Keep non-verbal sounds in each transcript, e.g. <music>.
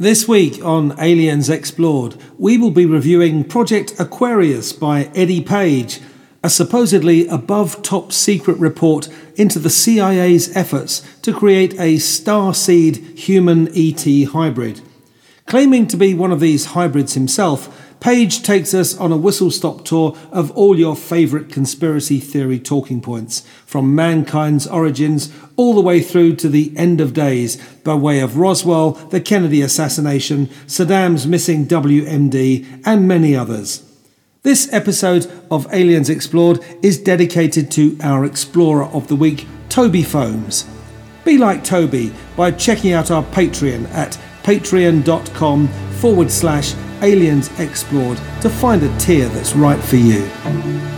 This week on Aliens Explored, we will be reviewing Project Aquarius by Eddie Page, a supposedly above top secret report into the CIA's efforts to create a starseed human ET hybrid. Claiming to be one of these hybrids himself, Page takes us on a whistle stop tour of all your favourite conspiracy theory talking points, from mankind's origins all the way through to the end of days, by way of Roswell, the Kennedy assassination, Saddam's missing WMD, and many others. This episode of Aliens Explored is dedicated to our Explorer of the Week, Toby Fomes. Be like Toby by checking out our Patreon at patreon.com forward slash aliens explored to find a tier that's right for you.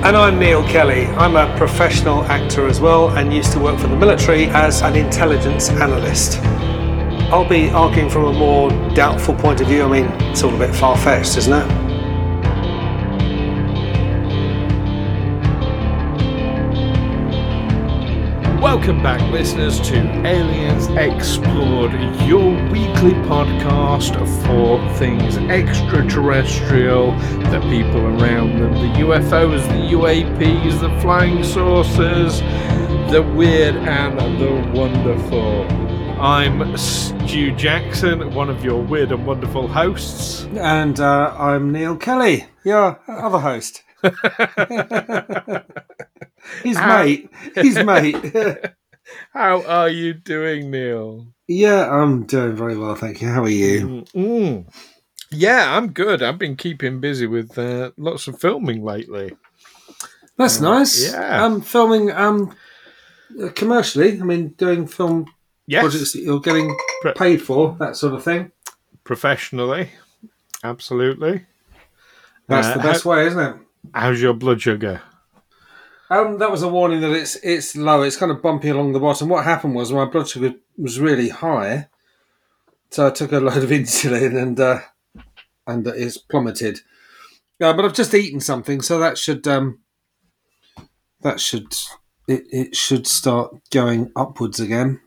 And I'm Neil Kelly. I'm a professional actor as well and used to work for the military as an intelligence analyst. I'll be arguing from a more doubtful point of view. I mean, it's all a bit far fetched, isn't it? Welcome back, listeners, to Aliens Explored, your weekly podcast for things extraterrestrial, the people around them, the UFOs, the UAPs, the flying saucers, the weird and the wonderful. I'm Stu Jackson, one of your weird and wonderful hosts. And uh, I'm Neil Kelly, your other host. <laughs> His How- mate. His mate. <laughs> How are you doing, Neil? yeah, I'm doing very well, thank you. How are you? Mm, mm. Yeah, I'm good. I've been keeping busy with uh, lots of filming lately. That's nice. yeah. I'm filming um, uh, commercially. I mean, doing film Yes, projects that you're getting paid for, that sort of thing. professionally, absolutely. That's Uh, the best way, isn't it? How's your blood sugar? Um, that was a warning that it's it's low. It's kind of bumpy along the bottom. What happened was my blood sugar was really high, so I took a <laughs> load of insulin and uh, and it's plummeted. Uh, but I've just eaten something, so that should um, that should it, it should start going upwards again.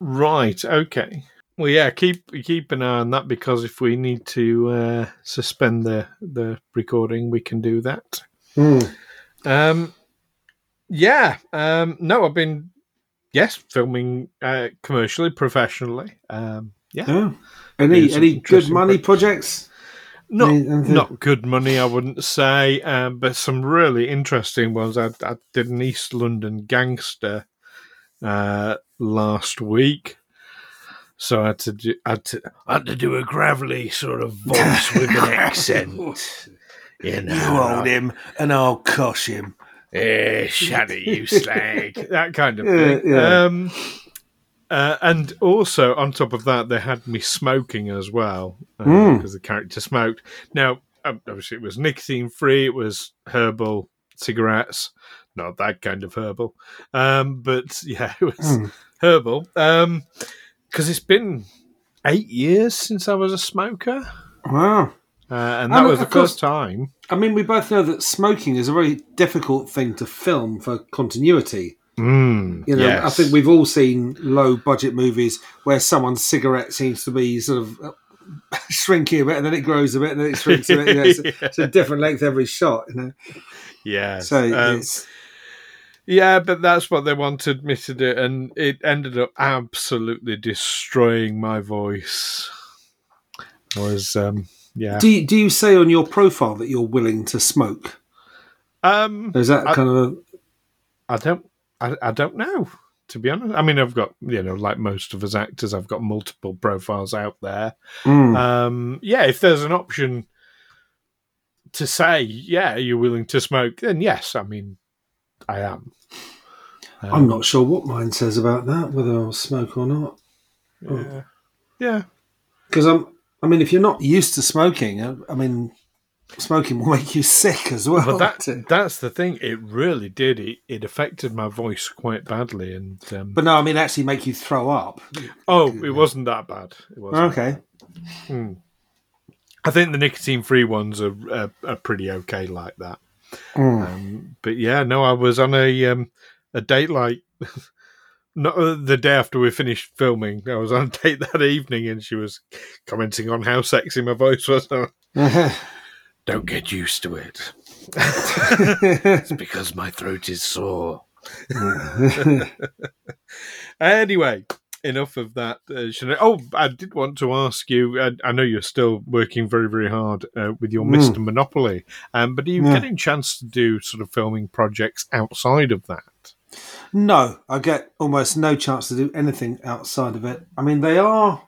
Right. Okay. Well, yeah. Keep keep an eye on that because if we need to uh, suspend the the recording, we can do that. Hmm. Um, yeah. Um, no, I've been yes filming uh, commercially, professionally. Um, yeah. Yeah. Any any good money projects. projects? Not anything- not good money, I wouldn't say, um, but some really interesting ones. I, I did an East London gangster uh, last week, so I had to do, I had to, I had to do a gravelly sort of voice with an <laughs> accent. You know, You hold him, and I'll cosh him. Eh, <laughs> shadow you slag. <laughs> that kind of Yeah, thing. yeah. Um, uh, and also, on top of that, they had me smoking as well Mm. because the character smoked. Now, um, obviously, it was nicotine free, it was herbal cigarettes, not that kind of herbal. Um, but <laughs> yeah, it was Mm. herbal. Because it's been eight years since I was a smoker. Wow. Uh, and And that was the course- first time. I mean, we both know that smoking is a very difficult thing to film for continuity. Mm, You know, yes. I think we've all seen low budget movies where someone's cigarette seems to be sort of uh, <laughs> shrinking a bit, and then it grows a bit, and then it shrinks a bit. You know, it's, <laughs> it's a different length every shot. You know, Yes. so Um, it's Yeah, but that's what they wanted me to do, and it ended up absolutely destroying my voice. I was, um, yeah. do you, do you say on your profile that you're willing to smoke? Um, Is that I- kind of I don't. I, I don't know. To be honest, I mean, I've got you know, like most of us actors, I've got multiple profiles out there. Mm. Um, yeah, if there's an option to say, yeah, you're willing to smoke, then yes. I mean, I am. Um, I'm not sure what mine says about that, whether I'll smoke or not. Yeah. Yeah. Because I'm, I mean, if you're not used to smoking, I, I mean, smoking will <laughs> make you sick as well. But that that's the thing. It really did. It, it affected my voice quite badly, and um, but no, I mean, actually make you throw up. oh, it wasn't that bad. It wasn't. Okay. Hmm. I think the nicotine-free ones are, are are pretty okay like that. Mm. Um, but yeah, no, I was on a um, a date like <laughs> not uh, the day after we finished filming. I was on <laughs> date that evening, and she was commenting on how sexy my voice was. <laughs> <laughs> Don't get used to it. it's because my throat is sore. anyway, enough of that. Uh, oh, I did want to ask you. I, I know you're still working very, very hard uh, with your Mm. Mister Monopoly, um, but are you Yeah. getting a chance to do sort of filming projects outside of that? No, I get almost no chance to do anything outside of it. I mean, they are.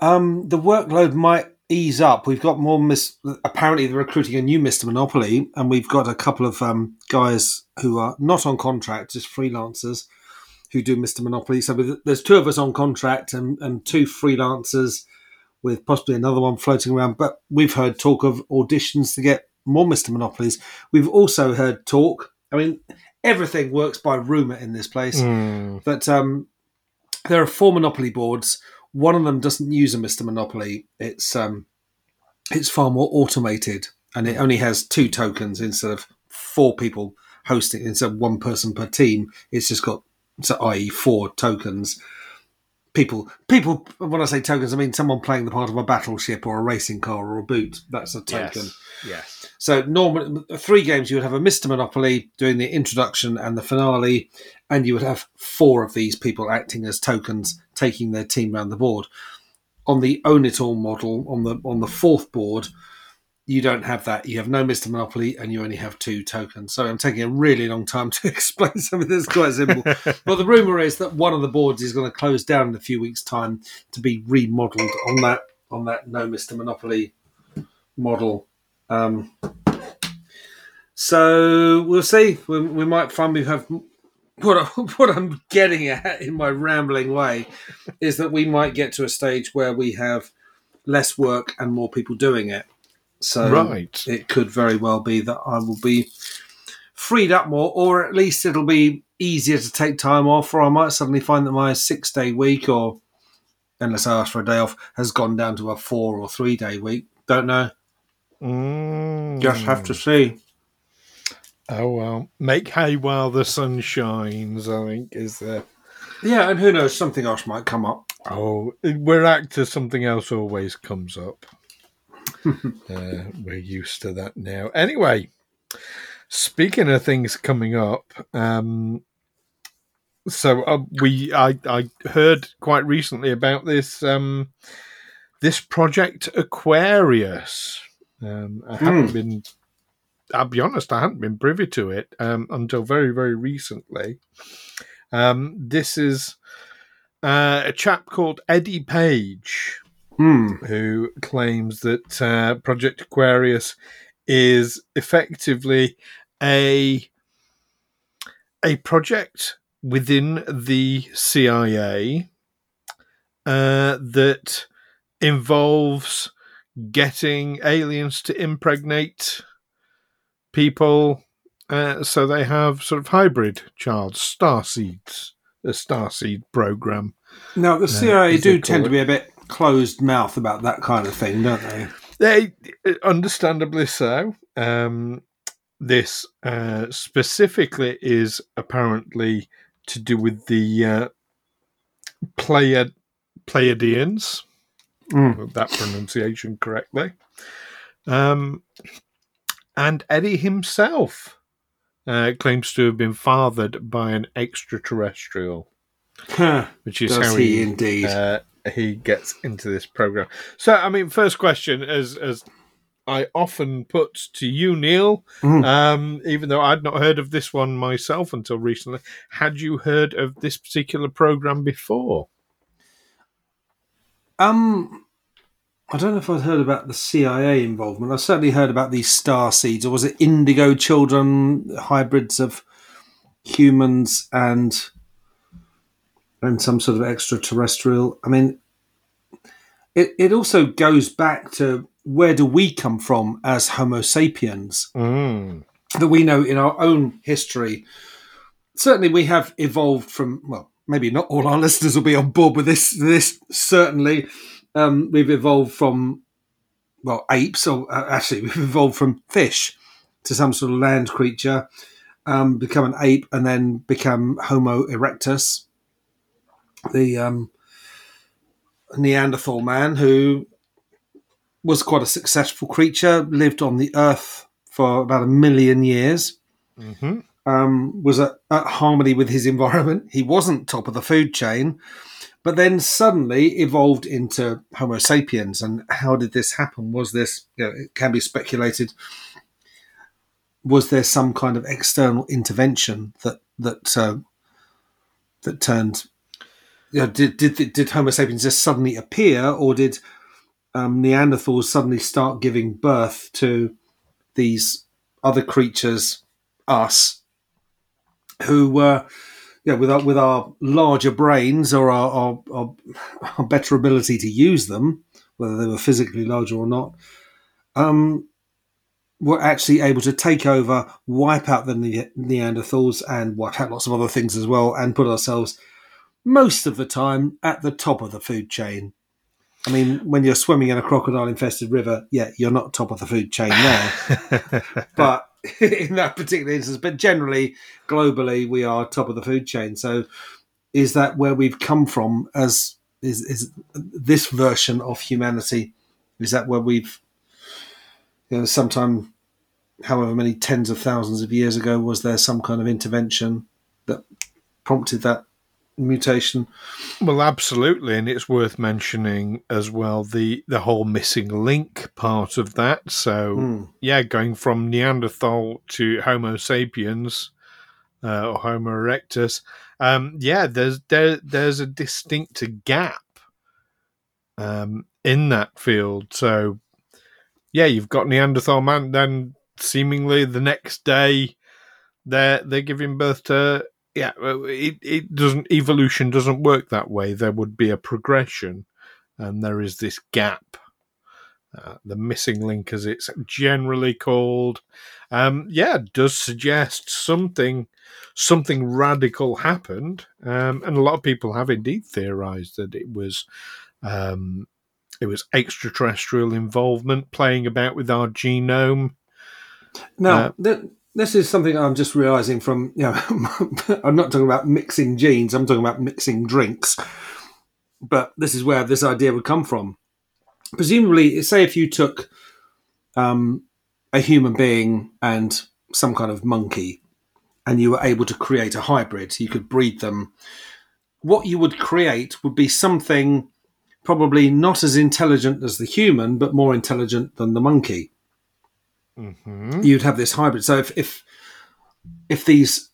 Um, the workload might ease up. We've got more. Mis- apparently, they're recruiting a new Mister Monopoly, and we've got a couple of um, guys who are not on contract, just freelancers, who do Mister Monopoly. So there's two of us on contract and, and two freelancers, with possibly another one floating around. But we've heard talk of auditions to get more Mister Monopolies. We've also heard talk. I mean, everything works by rumor in this place. But um, there are four Monopoly boards. One of them doesn't use a Mister Monopoly. It's um, it's far more automated, and it only has two tokens instead of four people hosting. Instead of one person per team, it's just got so i.e. four tokens. People, people. When I say tokens, I mean someone playing the part of a battleship or a racing car or a boot. That's a token. Yes. Yes. So normally, three games you would have a Mister Monopoly doing the introduction and the finale, and you would have four of these people acting as tokens, taking their team around the board. On the Own It All model, on the on the fourth board, you don't have that. You have no Mister Monopoly, and you only have two tokens. So I'm taking a really long time to <laughs> explain something that's quite simple. <laughs> but the rumor is that one of the boards is going to close down in a few weeks' time to be remodeled on that on that no Mister Monopoly model. Um, so we'll see. We, we might find we have what I, <laughs> what I'm getting at in my rambling way is that we might get to a stage where we have less work and more people doing it. So Right. it could very well be that I will be freed up more, or at least it'll be easier to take time off, or I might suddenly find that my six day week, or unless I ask for a day off, has gone down to a four or three day week. Don't know. Mm. Just have to see. Oh well, make hay while the sun shines. I think is the Yeah, and who knows, something else might come up. oh we're actors. Something else always comes up. <laughs> uh, we're used to that now. Anyway, speaking of things coming up, um, so uh, we I I heard quite recently about this um this project Aquarius. Um, I haven't been I'll be honest, I hadn't been privy to it um, until very, very recently. Um, this is uh, a chap called Eddie Page Hmm. who claims that uh, Project Aquarius is effectively a a project within the CIA uh, that involves getting aliens to impregnate people uh, so they have sort of hybrid child star seeds a star seed program Now, the CIA as do tend it. to be a bit closed mouth about that kind of thing, don't they? they understandably so um, this uh, specifically is apparently to do with the uh, Pleiad- Pleiadians Mm. that pronunciation correctly. Um, and Eddie himself uh, claims to have been fathered by an extraterrestrial, Huh. which is Does how he he indeed? uh, he gets into this program. So, I mean, first question as as I often put to you, Neil, Mhm. um, even though I'd not heard of this one myself until recently. Had you heard of this particular program before? Um, I don't know if I'd heard about the CIA involvement. I certainly heard about these star seeds, or was it indigo children, hybrids of humans and and some sort of extraterrestrial. I mean, it it also goes back to where do we come from as Homo sapiens? Mm. that we know in our own history. Certainly, we have evolved from. Well, maybe not all our <laughs> listeners will be on board with this. This certainly, um, we've evolved from well apes, or uh, actually, <laughs> we've evolved from fish to some sort of land creature, um, become an ape, and then become Homo erectus, the um, Neanderthal man who was quite a successful creature, lived on the earth for about a million years, hmm um, was at, at harmony with his environment. He wasn't top of the food chain, but then suddenly evolved into Homo sapiens. And how did this happen? Was this, you know, it can be speculated, was there some kind of external intervention that, that, uh, that turned, you know, did, did, did Homo sapiens just suddenly appear or did um, Neanderthals suddenly start giving birth to these other creatures, us, who were, yeah, with our, with our larger brains or our, our, our, our better ability to use them, whether they were physically larger or not, um, were actually able to take over, wipe out the ne- Neanderthals, and wipe out lots of other things as well, and put ourselves most of the time at the top of the food chain. I mean, when you're swimming in a crocodile infested river, yeah, you're not top of the food chain there. <laughs> but <laughs> in that particular instance, but generally, globally, we are top of the food chain. So, is that where we've come from? As is is this version of humanity? Is that where we've, you know, sometime, however many tens of thousands of years ago, was there some kind of intervention that prompted that mutation? Well, absolutely, and it's worth mentioning as well the the whole missing link part of that. So, Hmm. yeah, going from Neanderthal to Homo sapiens uh, or Homo erectus, um, yeah, there's there there's a distinct gap um, in that field. So, yeah, you've got Neanderthal man, then seemingly the next day they're they're giving birth to yeah. It it doesn't evolution doesn't work that way. There would be a progression, and there is this gap. Uh, the missing link, as it's generally called, um, yeah, does suggest something something radical happened, um, and a lot of people have indeed theorized that it was um, it was extraterrestrial involvement playing about with our genome. Now, Uh, this is something I'm just realizing from, you know, <laughs> I'm not talking about mixing genes, I'm talking about mixing drinks. But this is where this idea would come from. Presumably, say if you took um, a human being and some kind of monkey and you were able to create a hybrid, you could breed them. What you would create would be something probably not as intelligent as the human, but more intelligent than the monkey Mm-hmm. you'd have this hybrid. So if if if these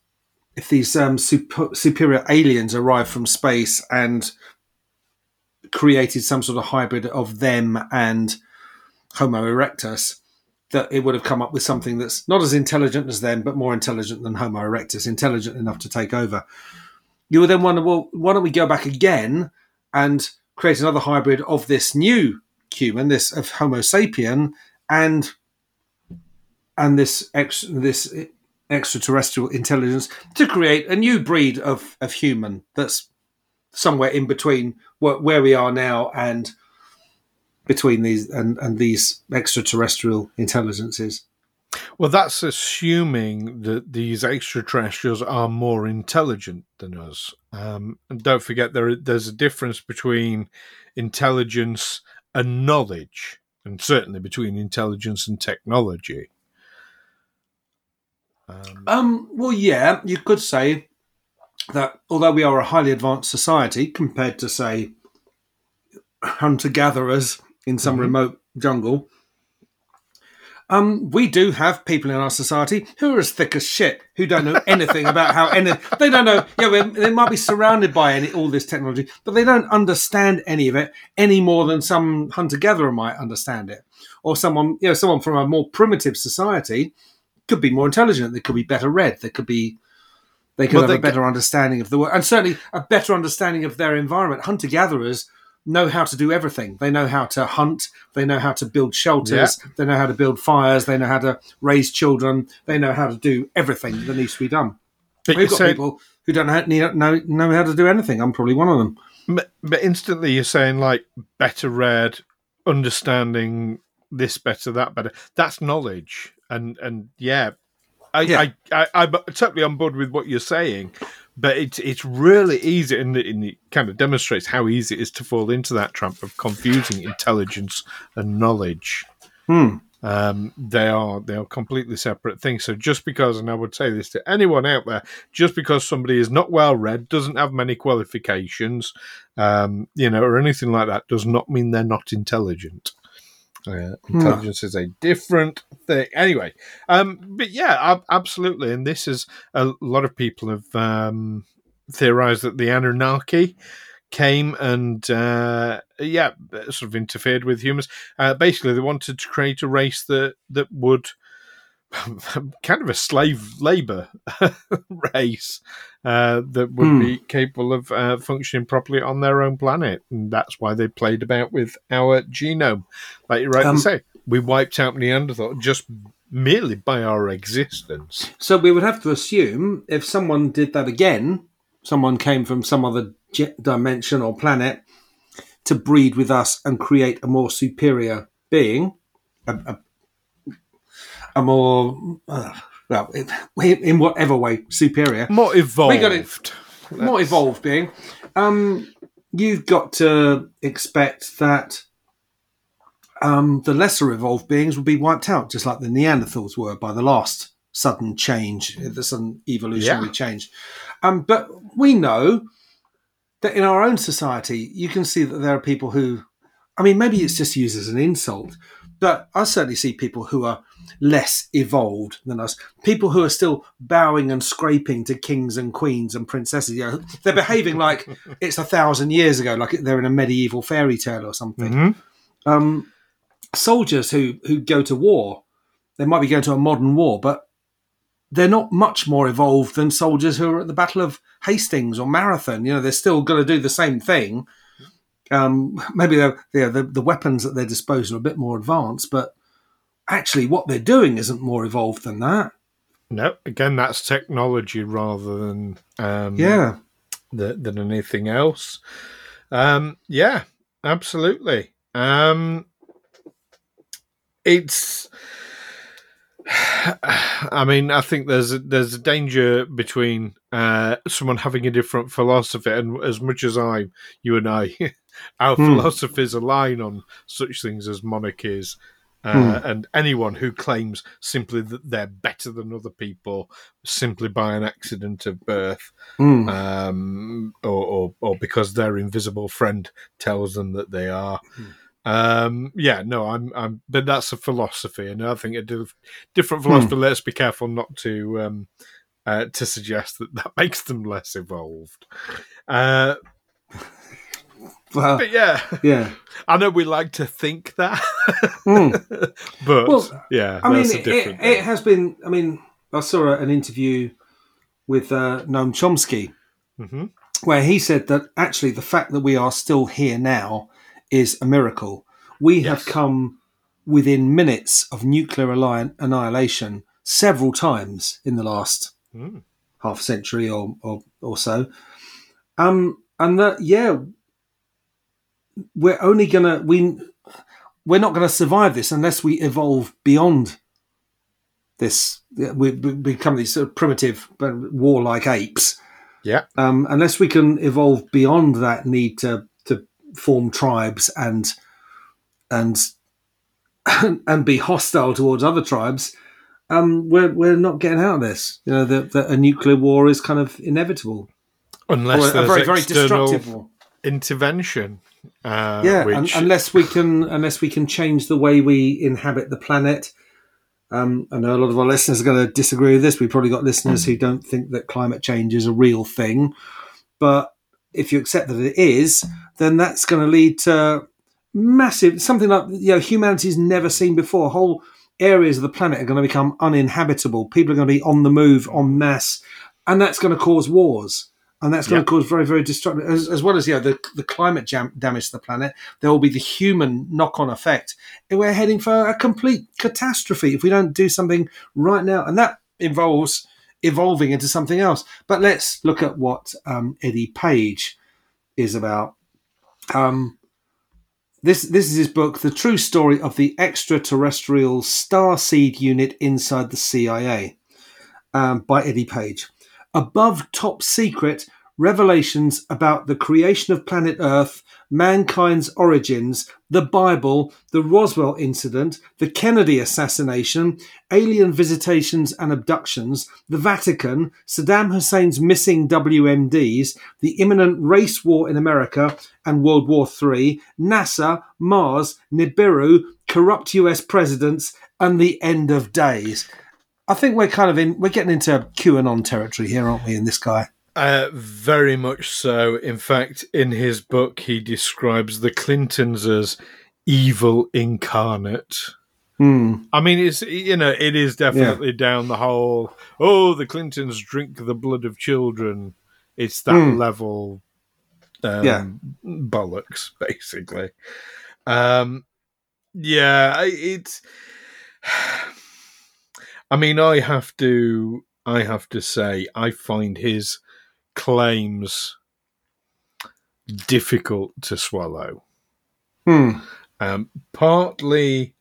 if these um, super, superior aliens arrived from space and created some sort of hybrid of them and Homo erectus, that it would have come up with something that's not as intelligent as them, but more intelligent than Homo erectus, intelligent enough to take over. You would then wonder, well, why don't we go back again and create another hybrid of this new human, this of Homo sapien, and and this ex, this extraterrestrial intelligence to create a new breed of, of human that's somewhere in between where, where we are now and between these and, and these extraterrestrial intelligences. Well, that's assuming that these extraterrestrials are more intelligent than us. Um, and don't forget, there there's a difference between intelligence and knowledge, and certainly between intelligence and technology. Um, Um, well, yeah, you could say that although we are a highly advanced society compared to, say, hunter gatherers in some Mhm. remote jungle, Um, we do have people in our society who are as thick as shit, who don't know <laughs> anything about how any. They don't know. Yeah, they might be surrounded by any, all this technology, but they don't understand any of it any more than some hunter gatherer might understand it, or someone you know someone from a more primitive society could be more intelligent. They could be better read. They could be. They could Well, have they a better understanding of the world, and certainly a better understanding of their environment. Hunter gatherers know how to do everything. They know how to hunt. They know how to build shelters. They know how to build fires. They know how to raise children. They know how to do everything that needs to be done. But We've got so- people who don't know, know know how to do anything. I'm probably one of them. But, but instantly you're saying like better read, understanding this better, that better. That's knowledge, and and yeah, I Yeah. I, I I'm totally on board with what you're saying. But it's it's really easy, and it, and it kind of demonstrates how easy it is to fall into that trap of confusing intelligence and knowledge. Hmm. Um, they are they are completely separate things. So just because, and I would say this to anyone out there, just because somebody is not well read, doesn't have many qualifications, um, you know, or anything like that, does not mean they're not intelligent. Uh, intelligence is a different thing. Anyway, um, but yeah, ab- absolutely. And this is a lot of people have um, theorized that the Anunnaki came and uh, yeah, sort of interfered with humans. Uh, basically, they wanted to create a race that that would <laughs> kind of a slave labor <laughs> race uh, that would Hmm. be capable of uh, functioning properly on their own planet, and that's why they played about with our genome. Like you rightly Um, say, we wiped out Neanderthal just merely by our existence. So we would have to assume if someone did that again, someone came from some other dimension or planet to breed with us and create a more superior being, a, a, a more uh, well, in, in whatever way superior, More evolved. We got it. more evolved being. Um, you've got to expect that um, the lesser evolved beings will be wiped out, just like the Neanderthals were by the last sudden change, the sudden evolutionary Yeah. change. Um, but we know that in our own society, you can see that there are people who, I mean, maybe it's just used as an insult, but I certainly see people who are less evolved than us. People who are still bowing and scraping to kings and queens and princesses. You know, they're behaving like <laughs> it's a thousand years ago, like they're in a medieval fairy tale or something. Mhm. Um, soldiers who who go to war, they might be going to a modern war, but they're not much more evolved than soldiers who are at the Battle of Hastings or Marathon. You know, they're still going to do the same thing. Um, <laughs> maybe the the weapons at their disposal are a bit more advanced, but actually, what they're doing isn't more evolved than that. No, again, that's technology rather than um, Yeah, th- than anything else. Um, yeah, absolutely. Um, it's. <sighs> I mean, I think there's a, there's a danger between uh, someone having a different philosophy, and as much as I, you and I, <laughs> our Hmm. philosophies align on such things as monarchies, uh, and anyone who claims simply that they're better than other people simply by an accident of birth, Mm. um, or, or or because their invisible friend tells them that they are. Um, yeah, no, I'm, I'm, but that's a philosophy, and I think a diff- different philosophy. Let's be careful not to um, uh, to suggest that that <laughs> makes them less evolved. Uh, Well, but yeah, yeah. <laughs> I know we like to think that, Mm. <laughs> but Well, yeah, I mean, a it, different. it, it has been. I mean, I saw an interview with uh, Noam Chomsky hmm where he said that actually the fact that we are still here now is a miracle. We have come within minutes of nuclear annihilation several times in the last Mm. half century or, or, or so. Um, and that, yeah, we're only gonna we we're not going to survive this unless we evolve beyond this. We, we become these sort of primitive, but warlike apes. Yeah, Um, unless we can evolve beyond that need to to form tribes and and <clears throat> and be hostile towards other tribes, um, we're we're not getting out of this. You know, that that a nuclear war is kind of inevitable, unless or a there's very very external destructive war. intervention. Uh, yeah, which, un- unless we can unless we can change the way we inhabit the planet, Um, I know a lot of our listeners are going to disagree with this. We've probably got listeners who don't think that climate change is a real thing. But if you accept that it is, then that's going to lead to massive something like you know humanity's never seen before. Whole areas of the planet are going to become uninhabitable. People are going to be on the move en masse, and that's going to cause wars. And that's going Yep. to cause very, very destructive, as, as well as you know, the, the climate jam- damage to the planet. There will be the human knock-on effect. We're heading for a complete catastrophe if we don't do something right now, and that involves evolving into something else. But let's look at what um, Eddie Page is about. Um, this this is his book, The True Story of the Extraterrestrial Starseed Unit Inside the CIA, um, by Eddie Page. Above top secret revelations about the creation of planet Earth, mankind's origins, the Bible, the Roswell incident, the Kennedy assassination, alien visitations and abductions, the Vatican, Saddam Hussein's missing WMDs, the imminent race war in America and World War III, NASA, Mars, Nibiru, corrupt US presidents, and the end of days. I think we're kind of in, we're getting into QAnon territory here, aren't we, in this guy? Uh, very much so. In fact, in his book, he describes the Clintons as evil incarnate. Hmm. I mean, it's you know, it is definitely down the hole. Oh, the Clintons drink the blood of children. It's that Mm. level, um, Yeah. bollocks, basically. Um, yeah, it's. <sighs> I mean, I have to. I have to say, I find his claims difficult to swallow. Hmm. Um, partly,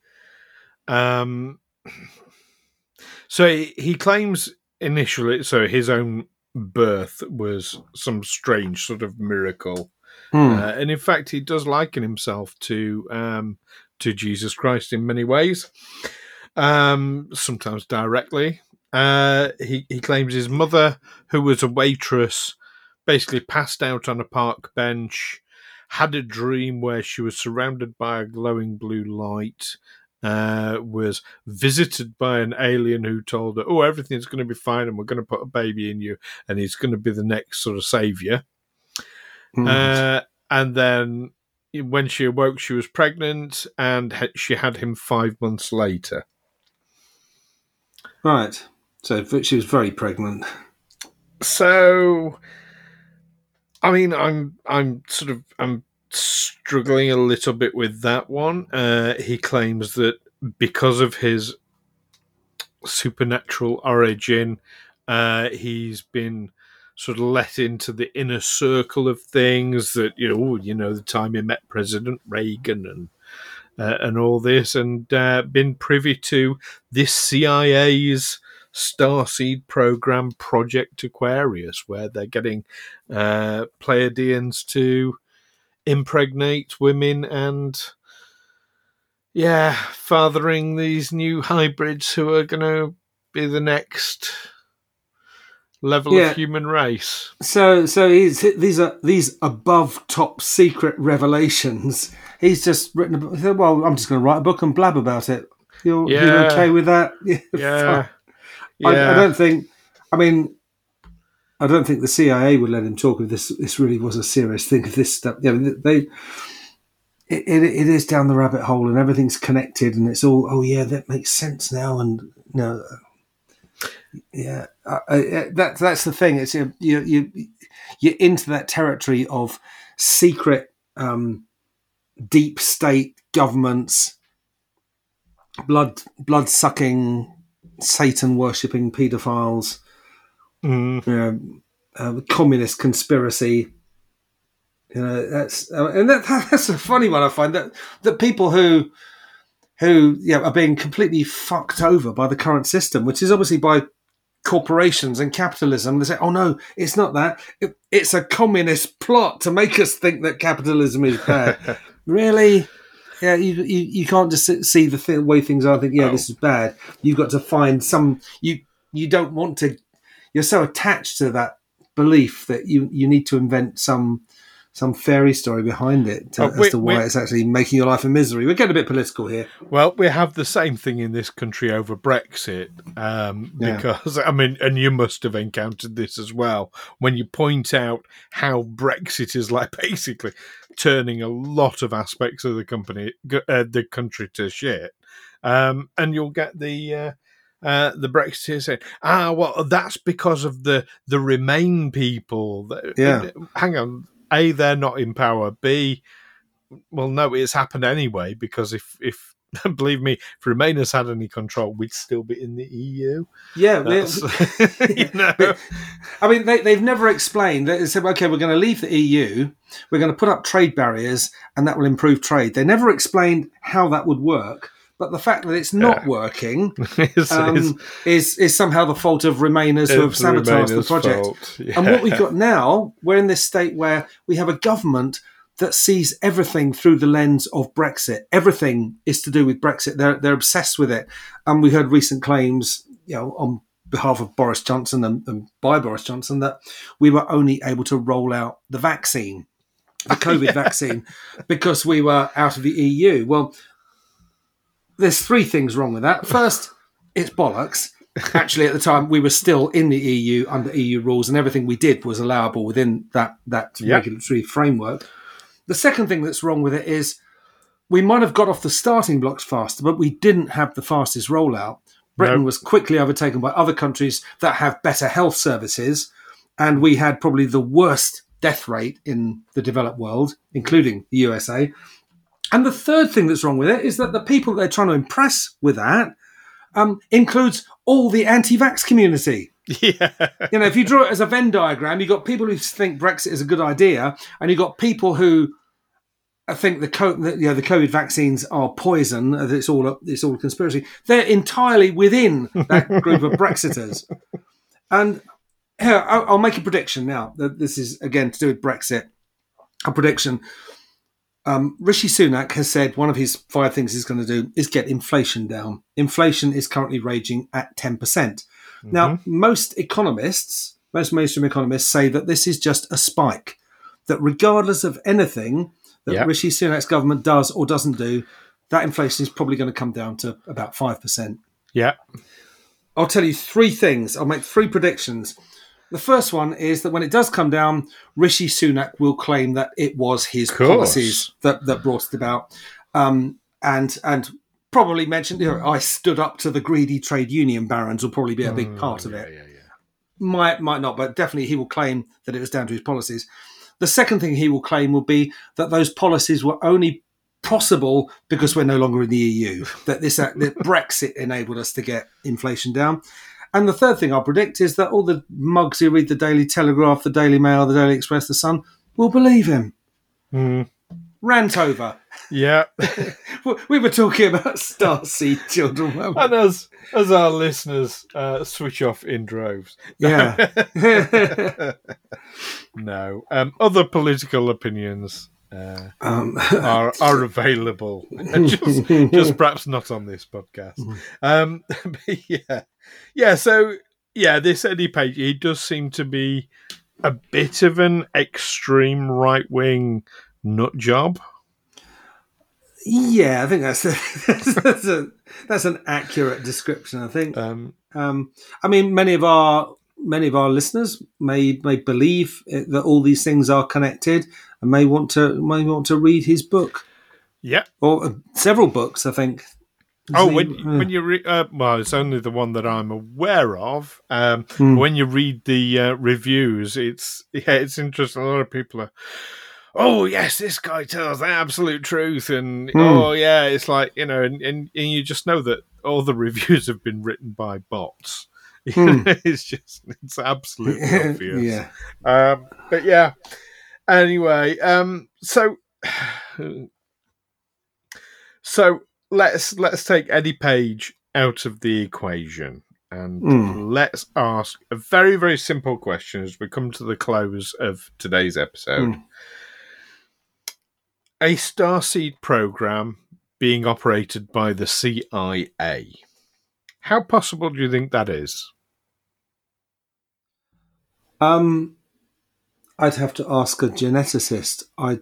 um, so he, claims initially, so his own birth was some strange sort of miracle, Hmm. uh, and in fact, he does liken himself to um, to Jesus Christ in many ways. Um, sometimes directly. Uh, he he claims his mother, who was a waitress, basically passed out on a park bench, had a dream where she was surrounded by a glowing blue light, uh, was visited by an alien who told her, "Oh, everything's going to be fine, and we're going to put a baby in you, and he's going to be the next sort of savior." Uh, and then when she awoke, she was pregnant, and she had him five months later. Right. So she was very pregnant. So, I mean, I'm I'm sort of I'm struggling a little bit with that one. Uh, he claims that because of his supernatural origin, uh, he's been sort of let into the inner circle of things. That you know, you know, the time he met President Reagan and. Uh, and all this, and uh, been privy to this CIA's Starseed program, Project Aquarius, where they're getting uh, Pleiadians to impregnate women and, yeah, fathering these new hybrids who are going to be the next level Yeah. of human race. So, so he's these are these above top secret revelations. He's just written a book. Well, I'm just going to write a book and blab about it. You're, you're okay with that? <laughs> Yeah. I, Yeah. I don't think. I mean, I don't think the CIA would let him talk if this this really was a serious thing. If this stuff, know, they. It, it, it is down the rabbit hole and everything's connected and it's all oh yeah that makes sense now and you know yeah I, I, that that's the thing it's you you you you're into that territory of secret um, deep state governments blood blood sucking Satan worshipping paedophiles, Mm. you know, uh, communist conspiracy. You know, that's uh, and that, <laughs> that's a funny one. I find that that people who who yeah are being completely fucked over by the current system, which is obviously by corporations and capitalism. They say, "Oh no, it's not that. It, it's a communist plot to make us think that capitalism is bad." <laughs> really? Yeah, you, you you can't just see the th- way things are. and Think, yeah, Oh. this is bad. You've got to find some. You you don't want to. You're so attached to that belief that you you need to invent some some fairy story behind it to, Oh, we- as to why it's actually making your life a misery. We're getting a bit political here. Well, we have the same thing in this country over Brexit, um, Yeah. because I mean, and you must have encountered this as well when you point out how Brexit is like <laughs> basically turning a lot of aspects of the company, uh, the country to shit, um, and you'll get the. Uh, uh, the Brexiteers saying, "Ah, well, that's because of the the Remain people." That- Yeah. hang on. A, they're not in power. B, well, no, it's happened anyway because if if <laughs> believe me, if Remainers had any control, we'd still be in the EU. Yeah, <laughs> <laughs> you know, I mean, they, they've never explained. They said, okay, we're going to leave the EU, we're going to put up trade barriers, and that will improve trade. They never explained how that would work. But the fact that it's not Yeah. working <laughs> it's, um, it's- is is somehow the fault of Remainers who have sabotaged the project. fault. And what we've got now, we're in this state where we have a government that sees everything through the lens of Brexit. Everything is to do with Brexit. They're they're obsessed with it. And we heard recent claims, you know, on behalf of Boris Johnson and, and by Boris Johnson that we were only able to roll out the vaccine, the <laughs> COVID vaccine, because we were out of the EU. Well, there's three things wrong with that. First, it's bollocks. Actually, at the time, we were still in the EU under EU rules, and everything we did was allowable within that that Yep. regulatory framework. The second thing that's wrong with it is we might have got off the starting blocks faster, but we didn't have the fastest rollout. Britain No. was quickly overtaken by other countries that have better health services, and we had probably the worst death rate in the developed world, including the USA. And the third thing that's wrong with it is that the people that they're trying to impress with that um, includes all the anti-vax community. <laughs> yeah, You know, if you draw it as a Venn diagram, you've got people who think Brexit is a good idea, and you've got people who think the, co- the you know the COVID vaccines are poison. uh, that It's all a, it's all a conspiracy. They're entirely within that group of Brexiters. <laughs> And here, I'll, I'll make a prediction now. That This is again to do with Brexit. A prediction. Um, Rishi Sunak has said one of his five things he's going to do is get inflation down. Inflation is currently raging at 10%. Now, most economists, most mainstream economists say that this is just a spike, that regardless of anything that Yeah. Rishi Sunak's government does or doesn't do, that inflation is probably going to come down to about 5%. yeah, I'll tell you three things. I'll make three predictions. The first one is that when it does come down, Rishi Sunak will claim that it was his policies that, that brought it about, um, and and probably mentioned. You know, I stood up to the greedy trade union barons. Will probably be a big part of yeah, it. yeah, yeah. Might might not, but definitely he will claim that it was down to his policies. The second thing he will claim will be that those policies were only possible because we're no longer in the EU. That this that Brexit enabled us to get inflation down. And the third thing I'll predict is that all the mugs who read the Daily Telegraph, the Daily Mail, the Daily Express, the Sun will believe him. Hmm. Rant over. Yeah. <laughs> We were talking about Starseed children. we? and as as our listeners uh, switch off in droves. Yeah. <laughs> No. Um, other political opinions uh, um, are are available. <laughs> just, just perhaps not on this podcast. Um, but yeah, yeah. So yeah, this Eddie Page, he does seem to be a bit of an extreme right wing nut job. yeah, I think that's <laughs> that's, that's, a, that's an accurate description. I think. Um, Um, I mean, many of our many of our listeners may may believe that all these things are connected and may want to may want to read his book yeah. or uh, several books. I think. Oh, when he- when you re- uh, well, it's only the one that I'm aware of. Um, Hmm. When you read the uh, reviews, it's yeah, it's interesting. A lot of people are, oh yes, this guy tells the absolute truth, and Hmm. oh yeah, it's like you know, and, and and you just know that all the <laughs> reviews have been written by bots. <laughs> Hmm. it's just it's absolutely <laughs> obvious. yeah. Um, but yeah. Anyway, um, so <sighs> so let's let's take Eddie Page out of the equation and Mm. let's ask a very very simple question as we come to the close of today's episode. Mm. A starseed program being operated by the CIA. How possible do you think that is? Um, I'd have to ask a geneticist. I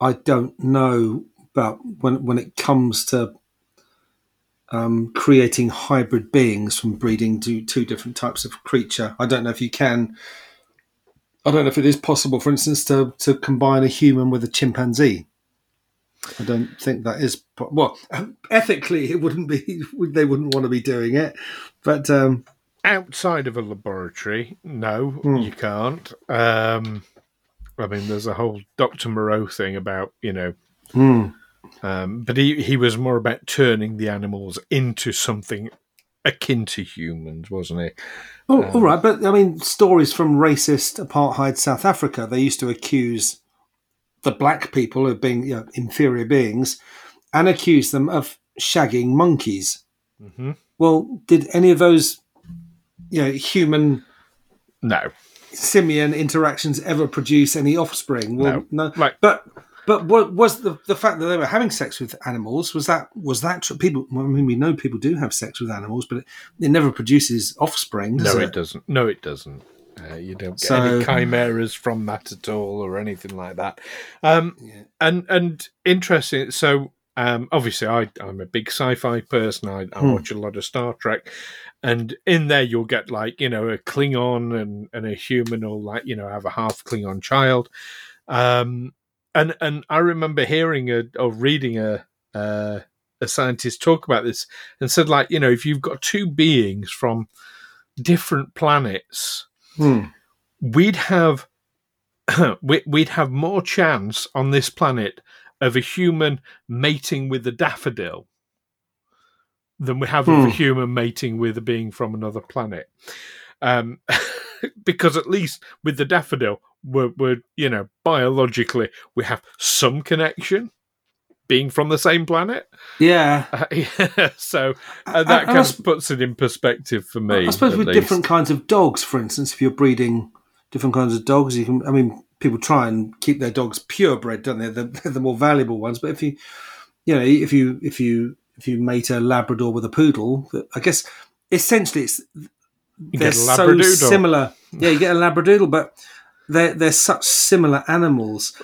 I don't know about when when it comes to um, creating hybrid beings from breeding to two different types of creature. I don't know if you can. I don't know if it is possible, for instance, to to combine a human with a chimpanzee. I don't think that is well. Ethically, it wouldn't be. <laughs> They wouldn't want to be doing it, but um, outside of a laboratory, no, mm. you can't. Um, I mean, there's a whole Dr. Moreau thing about, you know, mm. Um, but he, he was more about turning the animals into something akin to humans, wasn't he? Oh, um, all right. But I mean, stories from racist apartheid South Africa, they used to accuse the black people of being you know, inferior beings and accuse them of shagging monkeys. Mm-hmm. Well, did any of those, you know, human no simian interactions ever produce any offspring? Well, no, no. but but what was the the fact that they were having sex with animals? Was that was that true? People? Well, I mean, we know people do have sex with animals, but it, it never produces offspring. no, it? it? doesn't. No, it doesn't. Uh, you don't get so, any chimeras from that at all, or anything like that. Um, yeah. And and interesting. So um, obviously, I, I'm a big sci-fi person. I, I hmm. watch a lot of Star Trek, and in there you'll get like you know a Klingon and, and a human, or like you know have a half Klingon child. Um, and and I remember hearing a or reading a uh, a scientist talk about this and said like you know if you've got two beings from different planets, hmm. we'd have <clears throat> we'd have more chance on this planet of a human mating with a daffodil than we have hmm. of a hmm. human mating with a being from another planet. Um, <laughs> because at least with the daffodil, we're, we're, you know, biologically, we have some connection being from the same planet. Yeah. Uh, <laughs> yeah so uh, that kind of puts it in perspective for me. I suppose with least. different kinds of dogs, for instance, if you're breeding different kinds of dogs, you can, I mean, people try and keep their dogs purebred, don't they? They're, <laughs> they're, the more valuable ones. But if you, you know, if you if you if you mate a Labrador with a poodle, I guess essentially it's they're so similar. Yeah, you get a Labradoodle, but they're they're such similar animals.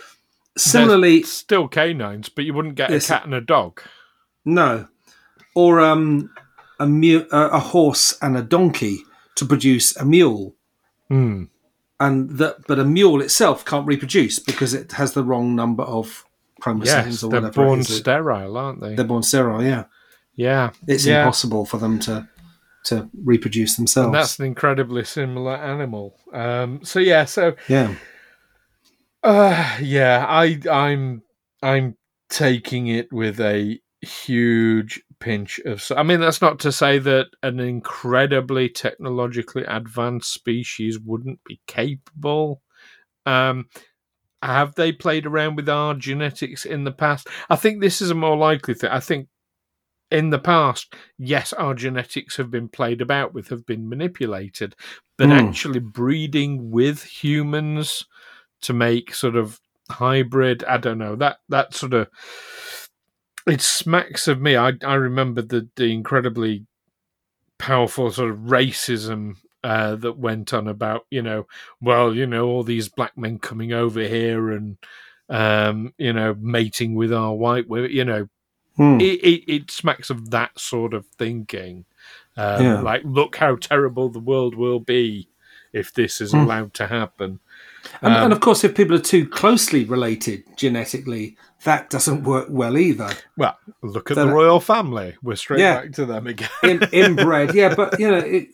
Similarly, they're still canines, but you wouldn't get yes, a cat and a dog. No, or um, a mu- a horse and a donkey to produce a mule. Hmm and that but a mule itself can't reproduce because it has the wrong number of chromosomes yes, or they're whatever. born sterile, aren't they? They're born sterile, yeah. Yeah, it's yeah. impossible for them to to reproduce themselves. And that's an incredibly similar animal. Um, so yeah, so yeah, uh, yeah. I I'm I'm taking it with a huge pinch of. I mean, that's not to say that an incredibly technologically advanced species wouldn't be capable. Um, have they played around with our genetics in the past? I think this is a more likely thing. I think in the past, yes, our genetics have been played about with, have been manipulated, but mm. actually breeding with humans to make sort of hybrid, I don't know, that that sort of it smacks of me. I I remember the the incredibly powerful sort of racism uh, that went on about you know well you know all these black men coming over here and um, you know mating with our white women you know hmm. it, it, it, smacks of that sort of thinking um, yeah. like look how terrible the world will be if this is hmm. allowed to happen and, um, and, of course if people are too closely related genetically that doesn't work well either. Well, look at the royal family. We're straight yeah, back to them again. in, inbred, yeah, but you know, it,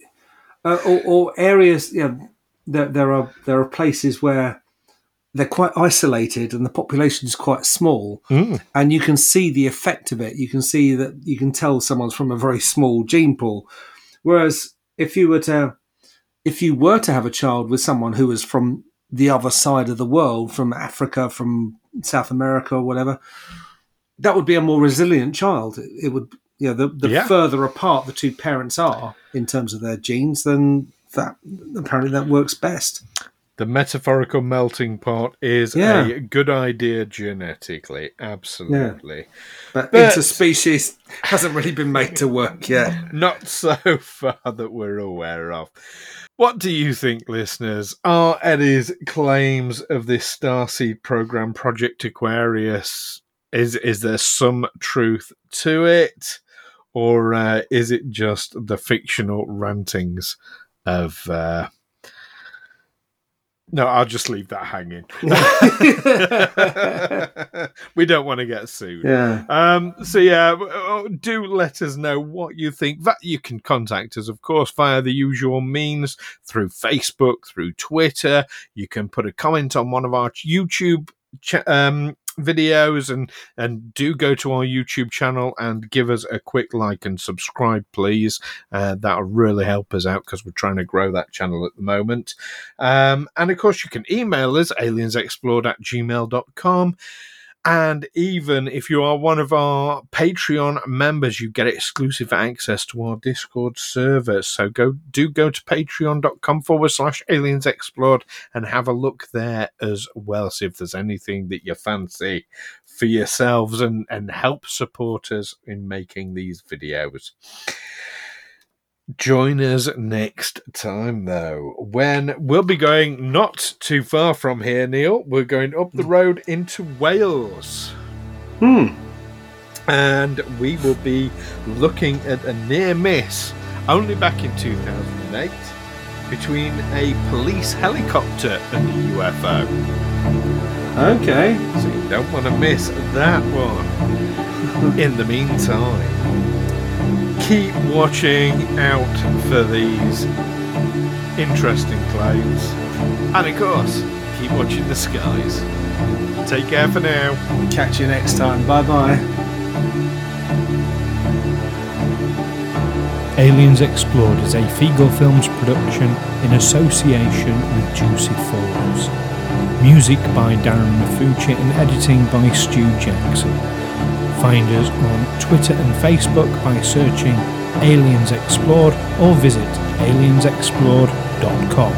uh, or, or, areas, you know, there, there are there are places where they're quite isolated and the population is quite small, mm. and you can see the effect of it. You can see that you can tell someone's from a very small gene pool. Whereas if you were to if you were to have a child with someone who was from the other side of the world, from Africa, from South America or whatever, that would be a more resilient child. It would, you know, the, the yeah. further apart the two parents are in terms of their genes, then that apparently that works best. The metaphorical melting pot is Yeah. a good idea genetically. Absolutely. Yeah. But, But- interspecies hasn't really been made to work yet. <laughs> Not so far that we're aware of. What do you think, listeners? Are Eddie's claims of this Starseed program, Project Aquarius, is is there some truth to it, or uh, is it just the fictional rantings of? Uh... No, I'll just leave that hanging. <laughs> <laughs> we don't want to get sued. yeah. Um, so yeah, uh, do let us know what you think. That you can contact us, of course, via the usual means through Facebook, through Twitter. You can put a comment on one of our YouTube ch- um, videos, and and do go to our YouTube channel and give us a quick like and subscribe, please. Uh, that'll really help us out because we're trying to grow that channel at the moment. Um, and of course, you can email us aliensexplored at gmail.com. And even if you are one of our Patreon members, you get exclusive access to our Discord server. So go do go to patreon.com forward slash aliens explored and have a look there as well. See if there's anything that you fancy for yourselves and, and help support us in making these videos. Join us next time, though, when we'll be going not too far from here, Neil. We're going up the road into Wales. Hmm. And we will be looking at a near miss only back in 2008 between a police helicopter and a UFO. Okay. So you don't want to miss that one. <laughs> In the meantime, keep watching out for these interesting claims. And of course, keep watching the skies. Take care for now. Catch you next time. Bye bye. Aliens Explored is a Feegle Films production in association with Juicy Falls. Music by Darren Maffucci and editing by Stu Jackson. Find us on Twitter and Facebook by searching Aliens Explored or visit aliensexplored.com.